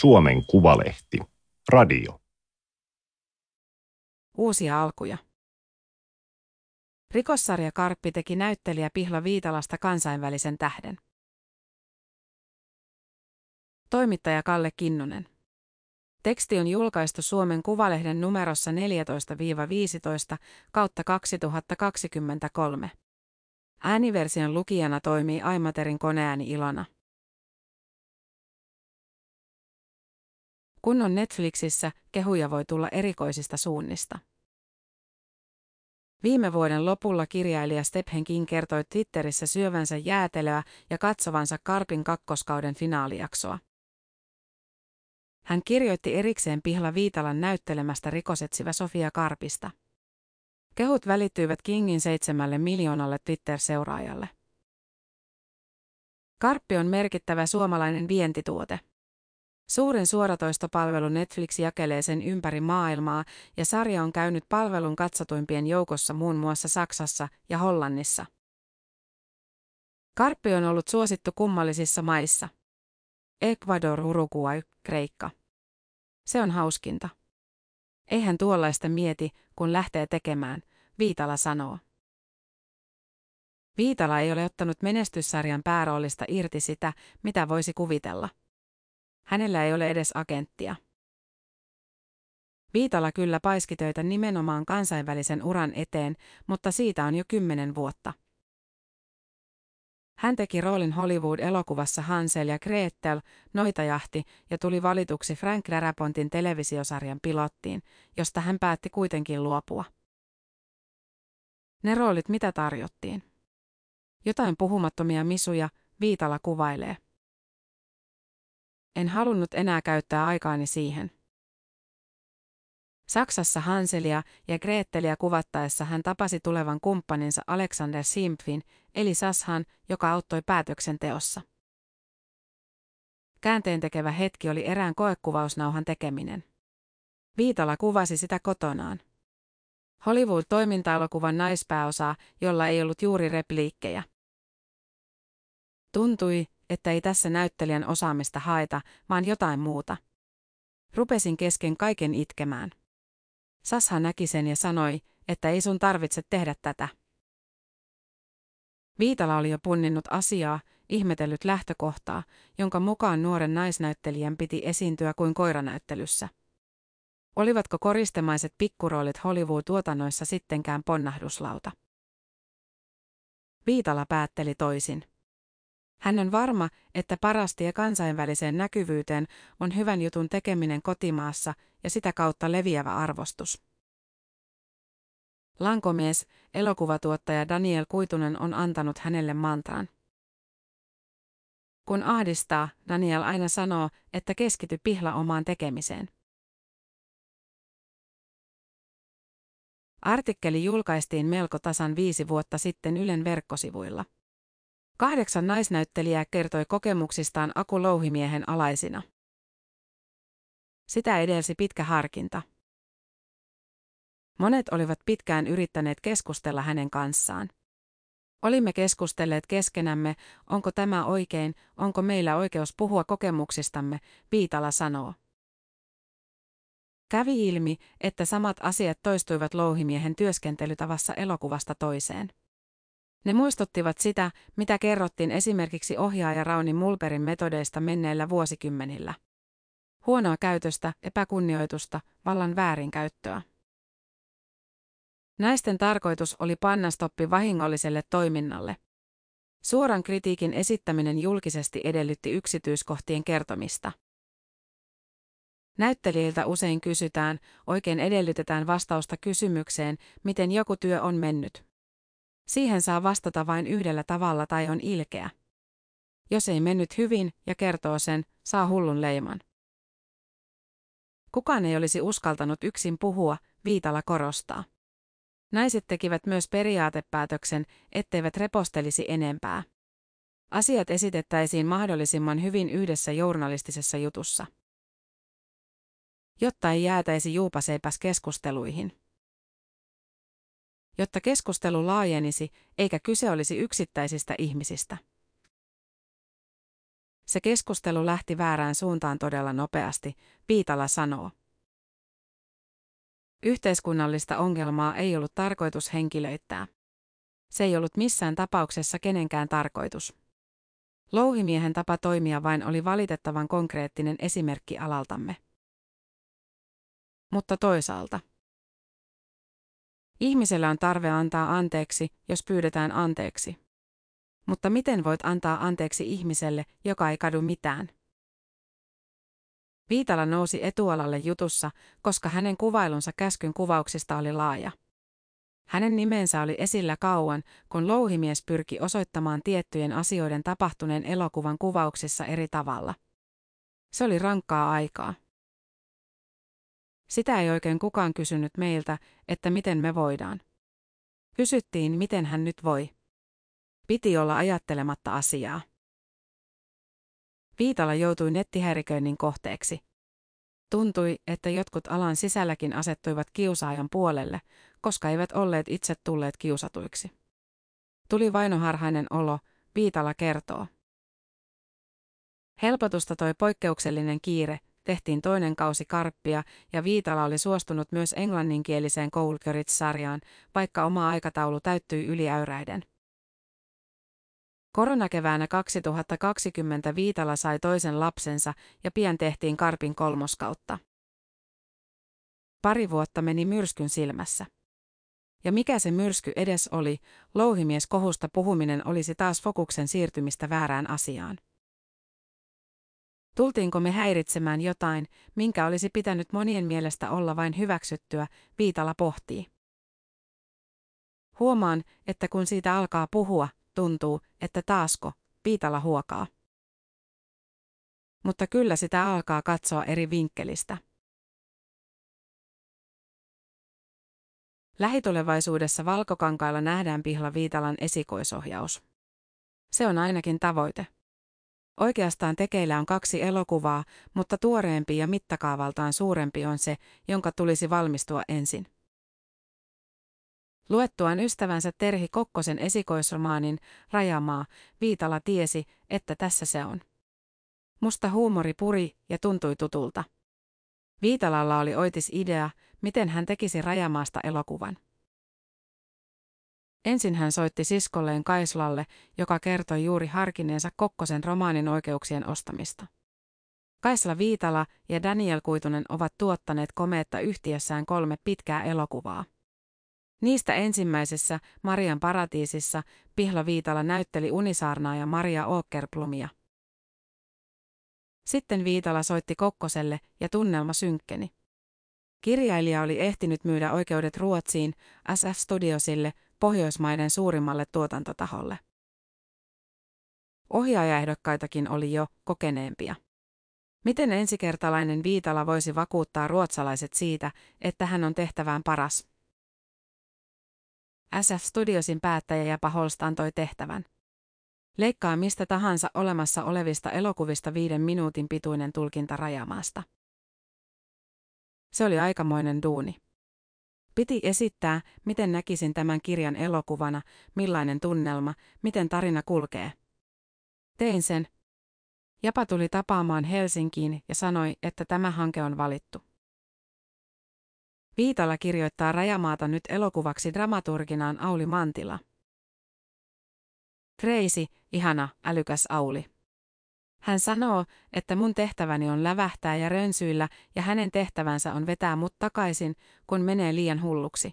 Suomen Kuvalehti. Radio. Uusia alkuja. Rikossarja Karppi teki näyttelijä Pihla Viitalasta kansainvälisen tähden. Toimittaja Kalle Kinnunen. Teksti on julkaistu Suomen Kuvalehden numerossa 14-15 kautta 2023. Ääniversion lukijana toimii Aimaterin koneääni Ilona. Kun on Netflixissä, kehuja voi tulla erikoisista suunnista. Viime vuoden lopulla kirjailija Stephen King kertoi Twitterissä syövänsä jäätelöä ja katsovansa Karpin kakkoskauden finaalijaksoa. Hän kirjoitti erikseen Pihla Viitalan näyttelemästä rikosetsivä Sofia Karpista. Kehut välittyivät Kingin seitsemälle miljoonalle Twitter-seuraajalle. Karppi on merkittävä suomalainen vientituote. Suurin suoratoistopalvelu Netflix jakelee sen ympäri maailmaa ja sarja on käynyt palvelun katsotuimpien joukossa muun muassa Saksassa ja Hollannissa. Karppi on ollut suosittu kummallisissa maissa. Ecuador, Uruguay, Kreikka. Se on hauskinta. Eihän tuollaista mieti, kun lähtee tekemään, Viitala sanoo. Viitala ei ole ottanut menestyssarjan pääroolista irti sitä, mitä voisi kuvitella. Hänellä ei ole edes agenttia. Viitala kyllä paiskitöitä nimenomaan kansainvälisen uran eteen, mutta siitä on jo kymmenen vuotta. Hän teki roolin Hollywood-elokuvassa Hansel ja Gretel, Noitajahti ja tuli valituksi Frank Darapontin televisiosarjan pilottiin, josta hän päätti kuitenkin luopua. Ne roolit mitä tarjottiin? Jotain puhumattomia misuja, Viitala kuvailee. En halunnut enää käyttää aikaani siihen. Saksassa Hanselia ja Gretelia kuvattaessa hän tapasi tulevan kumppaninsa Alexander Simpfin, eli Sashan, joka auttoi päätöksenteossa. Käänteen tekevä hetki oli erään koekuvausnauhan tekeminen. Viitala kuvasi sitä kotonaan. Hollywood-toimintaelokuvan naispääosaa, jolla ei ollut juuri repliikkejä. Tuntui, että ei tässä näyttelijän osaamista haeta, vaan jotain muuta. Rupesin kesken kaiken itkemään. Sasha näki sen ja sanoi, että ei sun tarvitse tehdä tätä. Viitala oli jo punninnut asiaa, ihmetellyt lähtökohtaa, jonka mukaan nuoren naisnäyttelijän piti esiintyä kuin koiranäyttelyssä. Olivatko koristemaiset pikkuroolit Hollywood-tuotannoissa sittenkään ponnahduslauta? Viitala päätteli toisin. Hän on varma, että parasti ja kansainväliseen näkyvyyteen on hyvän jutun tekeminen kotimaassa ja sitä kautta leviävä arvostus. Lankomies, elokuvatuottaja Daniel Kuitunen on antanut hänelle mantran. Kun ahdistaa, Daniel aina sanoo, että keskity pihla omaan tekemiseen. Artikkeli julkaistiin melko tasan viisi vuotta sitten Ylen verkkosivuilla. Kahdeksan naisnäyttelijää kertoi kokemuksistaan Aku Louhimiehen alaisina. Sitä edelsi pitkä harkinta. Monet olivat pitkään yrittäneet keskustella hänen kanssaan. Olimme keskustelleet keskenämme, onko tämä oikein, onko meillä oikeus puhua kokemuksistamme, Viitala sanoo. Kävi ilmi, että samat asiat toistuivat louhimiehen työskentelytavassa elokuvasta toiseen. Ne muistuttivat sitä, mitä kerrottiin esimerkiksi ohjaaja Rauni Mulperin metodeista menneillä vuosikymmenillä. Huonoa käytöstä, epäkunnioitusta, vallan väärinkäyttöä. Naisten tarkoitus oli panna stoppi vahingolliselle toiminnalle. Suoran kritiikin esittäminen julkisesti edellytti yksityiskohtien kertomista. Näyttelijiltä usein kysytään, oikein edellytetään vastausta kysymykseen, miten joku työ on mennyt. Siihen saa vastata vain yhdellä tavalla tai on ilkeä. Jos ei mennyt hyvin ja kertoo sen, saa hullun leiman. Kukaan ei olisi uskaltanut yksin puhua, Viitala korostaa. Naiset tekivät myös periaatepäätöksen, etteivät repostelisi enempää. Asiat esitettäisiin mahdollisimman hyvin yhdessä journalistisessa jutussa. Jotta ei jäätäisi juupaseipäs keskusteluihin jotta keskustelu laajenisi eikä kyse olisi yksittäisistä ihmisistä. Se keskustelu lähti väärään suuntaan todella nopeasti, Viitala sanoo. Yhteiskunnallista ongelmaa ei ollut tarkoitus henkilöittää. Se ei ollut missään tapauksessa kenenkään tarkoitus. Louhimiehen tapa toimia vain oli valitettavan konkreettinen esimerkki alaltamme. Mutta toisaalta. Ihmisellä on tarve antaa anteeksi, jos pyydetään anteeksi. Mutta miten voit antaa anteeksi ihmiselle, joka ei kadu mitään? Viitala nousi etualalle jutussa, koska hänen kuvailunsa käskyn kuvauksista oli laaja. Hänen nimensä oli esillä kauan, kun louhimies pyrki osoittamaan tiettyjen asioiden tapahtuneen elokuvan kuvauksissa eri tavalla. Se oli rankkaa aikaa. Sitä ei oikein kukaan kysynyt meiltä, että miten me voidaan. Kysyttiin, miten hän nyt voi. Piti olla ajattelematta asiaa. Viitala joutui nettihäiriköinnin kohteeksi. Tuntui, että jotkut alan sisälläkin asettuivat kiusaajan puolelle, koska eivät olleet itse tulleet kiusatuiksi. Tuli vainoharhainen olo, Viitala kertoo. Helpotusta toi poikkeuksellinen kiire, tehtiin toinen kausi karppia ja Viitala oli suostunut myös englanninkieliseen Coulgurits-sarjaan, vaikka oma aikataulu täyttyi yliäyräiden. Koronakeväänä 2020 Viitala sai toisen lapsensa ja pian tehtiin Karpin kolmoskautta. Pari vuotta meni myrskyn silmässä. Ja mikä se myrsky edes oli, louhimies kohusta puhuminen olisi taas fokuksen siirtymistä väärään asiaan. Tultiinko me häiritsemään jotain, minkä olisi pitänyt monien mielestä olla vain hyväksyttyä, Viitala pohtii. Huomaan, että kun siitä alkaa puhua, tuntuu, että taasko, Viitala huokaa. Mutta kyllä sitä alkaa katsoa eri vinkkelistä. Lähitulevaisuudessa valkokankailla nähdään Pihla Viitalan esikoisohjaus. Se on ainakin tavoite. Oikeastaan tekeillä on kaksi elokuvaa, mutta tuoreempi ja mittakaavaltaan suurempi on se, jonka tulisi valmistua ensin. Luettuaan ystävänsä Terhi Kokkosen esikoisromaanin Rajamaa, Viitala tiesi, että tässä se on. Musta huumori puri ja tuntui tutulta. Viitalalla oli oitis idea, miten hän tekisi Rajamaasta elokuvan. Ensin hän soitti siskolleen Kaislalle, joka kertoi juuri harkinneensa Kokkosen romaanin oikeuksien ostamista. Kaisla Viitala ja Daniel Kuitunen ovat tuottaneet komeetta yhtiössään kolme pitkää elokuvaa. Niistä ensimmäisessä, Marian paratiisissa, Pihla Viitala näytteli Unisaarnaa ja Maria Åkerblomia. Sitten Viitala soitti Kokkoselle ja tunnelma synkkeni. Kirjailija oli ehtinyt myydä oikeudet Ruotsiin, SF Studiosille, Pohjoismaiden suurimmalle tuotantotaholle. Ohjaajaehdokkaitakin oli jo kokeneempia. Miten ensikertalainen Viitala voisi vakuuttaa ruotsalaiset siitä, että hän on tehtävään paras? SF Studiosin päättäjä ja Holst antoi tehtävän. Leikkaa mistä tahansa olemassa olevista elokuvista viiden minuutin pituinen tulkinta rajamaasta. Se oli aikamoinen duuni. Piti esittää, miten näkisin tämän kirjan elokuvana, millainen tunnelma, miten tarina kulkee. Tein sen. Japa tuli tapaamaan Helsinkiin ja sanoi, että tämä hanke on valittu. Viitala kirjoittaa Rajamaata nyt elokuvaksi dramaturginaan Auli Mantila. Crazy, ihana, älykäs Auli. Hän sanoo, että mun tehtäväni on lävähtää ja rönsyillä ja hänen tehtävänsä on vetää mut takaisin, kun menee liian hulluksi.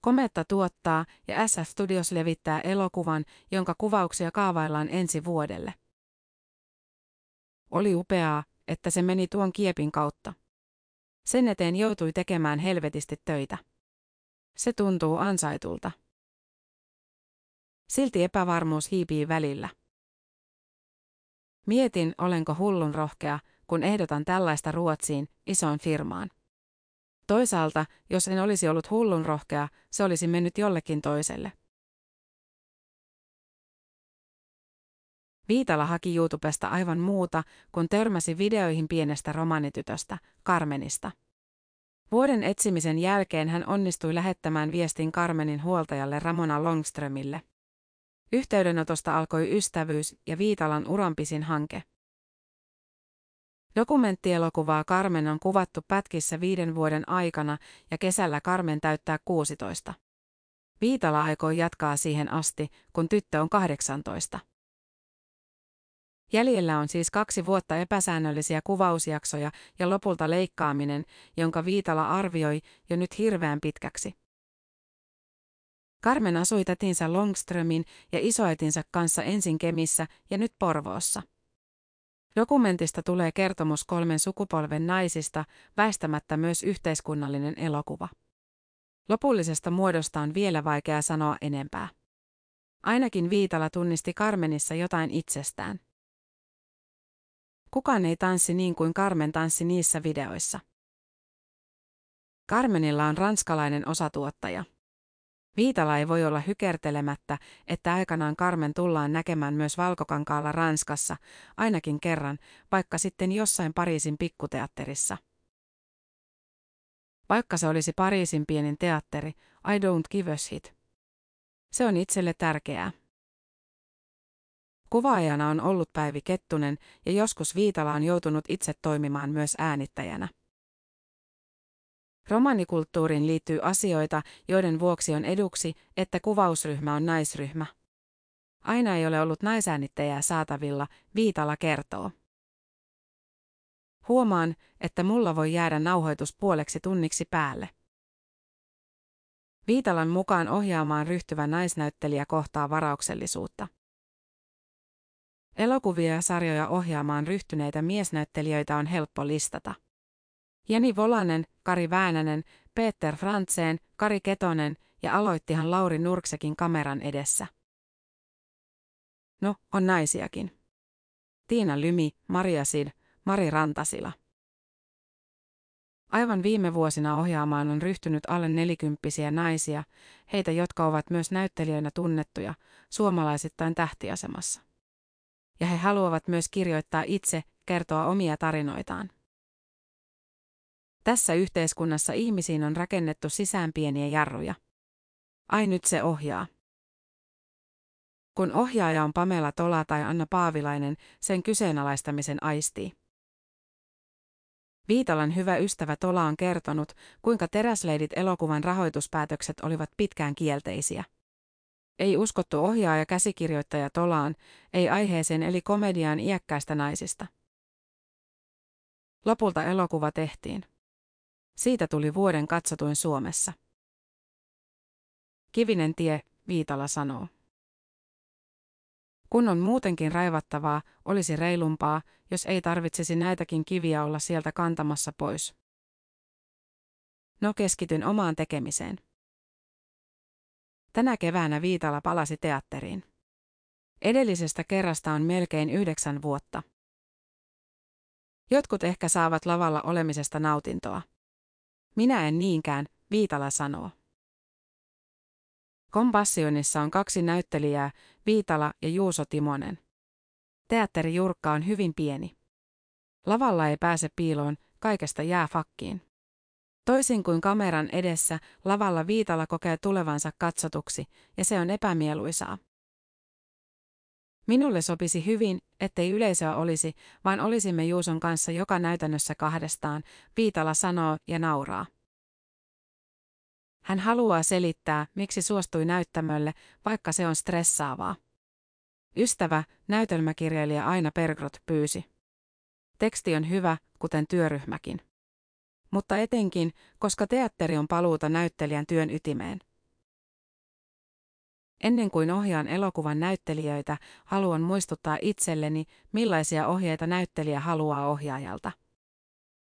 Kometta tuottaa ja SF Studios levittää elokuvan, jonka kuvauksia kaavaillaan ensi vuodelle. Oli upeaa, että se meni tuon kiepin kautta. Sen eteen joutui tekemään helvetisti töitä. Se tuntuu ansaitulta. Silti epävarmuus hiipii välillä. Mietin, olenko hullun rohkea, kun ehdotan tällaista Ruotsiin, isoon firmaan. Toisaalta, jos en olisi ollut hullun rohkea, se olisi mennyt jollekin toiselle. Viitala haki YouTubesta aivan muuta, kun törmäsi videoihin pienestä romanitytöstä, Carmenista. Vuoden etsimisen jälkeen hän onnistui lähettämään viestin Carmenin huoltajalle Ramona Longströmille. Yhteydenotosta alkoi ystävyys ja Viitalan uranpisin hanke. Dokumenttielokuvaa Carmen on kuvattu pätkissä viiden vuoden aikana ja kesällä Carmen täyttää 16. Viitala aikoo jatkaa siihen asti, kun tyttö on 18. Jäljellä on siis kaksi vuotta epäsäännöllisiä kuvausjaksoja ja lopulta leikkaaminen, jonka Viitala arvioi jo nyt hirveän pitkäksi. Carmen asui tätinsä Longströmin ja isoäitinsä kanssa ensin Kemissä ja nyt Porvoossa. Dokumentista tulee kertomus kolmen sukupolven naisista, väistämättä myös yhteiskunnallinen elokuva. Lopullisesta muodosta on vielä vaikea sanoa enempää. Ainakin Viitala tunnisti Carmenissa jotain itsestään. Kukaan ei tanssi niin kuin Carmen tanssi niissä videoissa. Carmenilla on ranskalainen osatuottaja. Viitala ei voi olla hykertelemättä, että aikanaan Carmen tullaan näkemään myös Valkokankaalla Ranskassa, ainakin kerran, vaikka sitten jossain Pariisin pikkuteatterissa. Vaikka se olisi Pariisin pienin teatteri, I don't give a shit. Se on itselle tärkeää. Kuvaajana on ollut Päivi Kettunen ja joskus Viitala on joutunut itse toimimaan myös äänittäjänä. Romanikulttuuriin liittyy asioita, joiden vuoksi on eduksi, että kuvausryhmä on naisryhmä. Aina ei ole ollut naisäänittäjää saatavilla, Viitala kertoo. Huomaan, että mulla voi jäädä nauhoitus puoleksi tunniksi päälle. Viitalan mukaan ohjaamaan ryhtyvä naisnäyttelijä kohtaa varauksellisuutta. Elokuvia ja sarjoja ohjaamaan ryhtyneitä miesnäyttelijöitä on helppo listata. Jeni Volanen, Kari Väänänen, Peter Frantseen, Kari Ketonen ja aloittihan Lauri Nurksekin kameran edessä. No, on naisiakin. Tiina Lymi, Maria Sid, Mari Rantasila. Aivan viime vuosina ohjaamaan on ryhtynyt alle nelikymppisiä naisia, heitä jotka ovat myös näyttelijöinä tunnettuja, suomalaisittain tähtiasemassa. Ja he haluavat myös kirjoittaa itse, kertoa omia tarinoitaan. Tässä yhteiskunnassa ihmisiin on rakennettu sisään pieniä jarruja. Ai nyt se ohjaa. Kun ohjaaja on Pamela Tola tai Anna Paavilainen, sen kyseenalaistamisen aistii. Viitalan hyvä ystävä Tola on kertonut, kuinka Teräsleidit elokuvan rahoituspäätökset olivat pitkään kielteisiä. Ei uskottu ohjaaja käsikirjoittaja Tolaan, ei aiheeseen eli komediaan iäkkäistä naisista. Lopulta elokuva tehtiin. Siitä tuli vuoden katsotuin Suomessa. Kivinen tie, Viitala sanoo. Kun on muutenkin raivattavaa, olisi reilumpaa, jos ei tarvitsisi näitäkin kiviä olla sieltä kantamassa pois. No keskityn omaan tekemiseen. Tänä keväänä Viitala palasi teatteriin. Edellisestä kerrasta on melkein yhdeksän vuotta. Jotkut ehkä saavat lavalla olemisesta nautintoa. Minä en niinkään, Viitala sanoo. Kompassionissa on kaksi näyttelijää, Viitala ja Juuso Timonen. Teatteri Jurkka on hyvin pieni. Lavalla ei pääse piiloon, kaikesta jää fakkiin. Toisin kuin kameran edessä, lavalla Viitala kokee tulevansa katsotuksi, ja se on epämieluisaa. Minulle sopisi hyvin, ettei yleisöä olisi, vaan olisimme Juuson kanssa joka näytännössä kahdestaan, Viitala sanoo ja nauraa. Hän haluaa selittää, miksi suostui näyttämölle, vaikka se on stressaavaa. Ystävä, näytelmäkirjailija Aina Pergrot pyysi. Teksti on hyvä, kuten työryhmäkin. Mutta etenkin, koska teatteri on paluuta näyttelijän työn ytimeen. Ennen kuin ohjaan elokuvan näyttelijöitä, haluan muistuttaa itselleni, millaisia ohjeita näyttelijä haluaa ohjaajalta.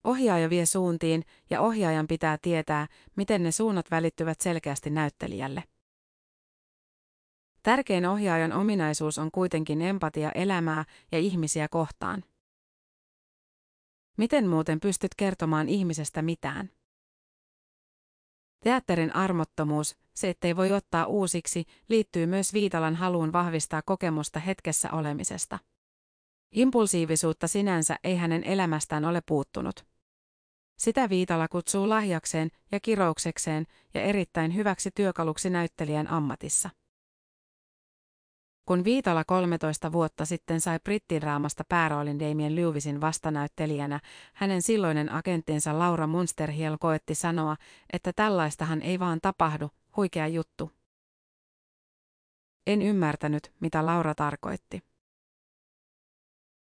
Ohjaaja vie suuntiin ja ohjaajan pitää tietää, miten ne suunnat välittyvät selkeästi näyttelijälle. Tärkein ohjaajan ominaisuus on kuitenkin empatia elämää ja ihmisiä kohtaan. Miten muuten pystyt kertomaan ihmisestä mitään? Teatterin armottomuus, se ettei voi ottaa uusiksi, liittyy myös Viitalan haluun vahvistaa kokemusta hetkessä olemisesta. Impulsiivisuutta sinänsä ei hänen elämästään ole puuttunut. Sitä Viitala kutsuu lahjakseen ja kirouksekseen ja erittäin hyväksi työkaluksi näyttelijän ammatissa. Kun Viitala 13 vuotta sitten sai brittidraamasta pääroolin Damien Lewisin vastanäyttelijänä, hänen silloinen agenttinsa Laura Munsterhiel koetti sanoa, että tällaistahan ei vaan tapahdu, huikea juttu. En ymmärtänyt, mitä Laura tarkoitti.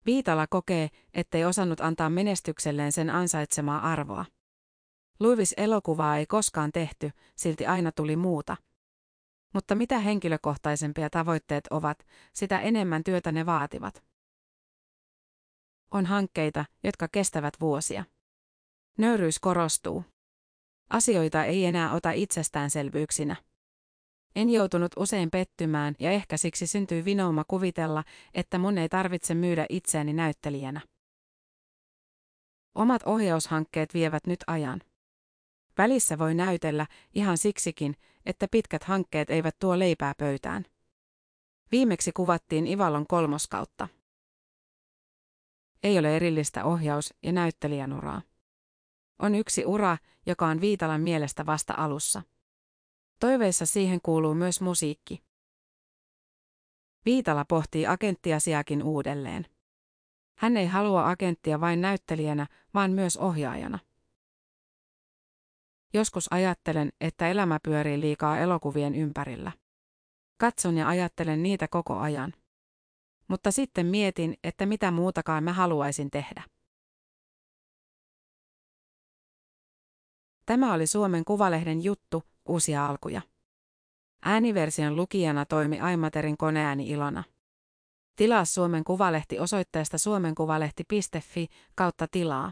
Viitala kokee, ettei osannut antaa menestykselleen sen ansaitsemaa arvoa. Lewis-elokuvaa ei koskaan tehty, silti aina tuli muuta – mutta mitä henkilökohtaisempia tavoitteet ovat, sitä enemmän työtä ne vaativat. On hankkeita, jotka kestävät vuosia. Nöyryys korostuu. Asioita ei enää ota itsestäänselvyyksinä. En joutunut usein pettymään ja ehkä siksi syntyi vinouma kuvitella, että mun ei tarvitse myydä itseäni näyttelijänä. Omat ohjaushankkeet vievät nyt ajan. Välissä voi näytellä ihan siksikin, että pitkät hankkeet eivät tuo leipää pöytään. Viimeksi kuvattiin Ivalon kolmoskautta. Ei ole erillistä ohjaus- ja näyttelijän uraa. On yksi ura, joka on Viitalan mielestä vasta alussa. Toiveissa siihen kuuluu myös musiikki. Viitala pohtii agenttiasiakin uudelleen. Hän ei halua agenttia vain näyttelijänä, vaan myös ohjaajana. Joskus ajattelen, että elämä pyörii liikaa elokuvien ympärillä. Katson ja ajattelen niitä koko ajan. Mutta sitten mietin, että mitä muutakaan mä haluaisin tehdä. Tämä oli Suomen Kuvalehden juttu, uusia alkuja. Ääniversion lukijana toimi Aimaterin koneääni Ilona. Tilaa Suomen Kuvalehti osoitteesta suomenkuvalehti.fi kautta tilaa.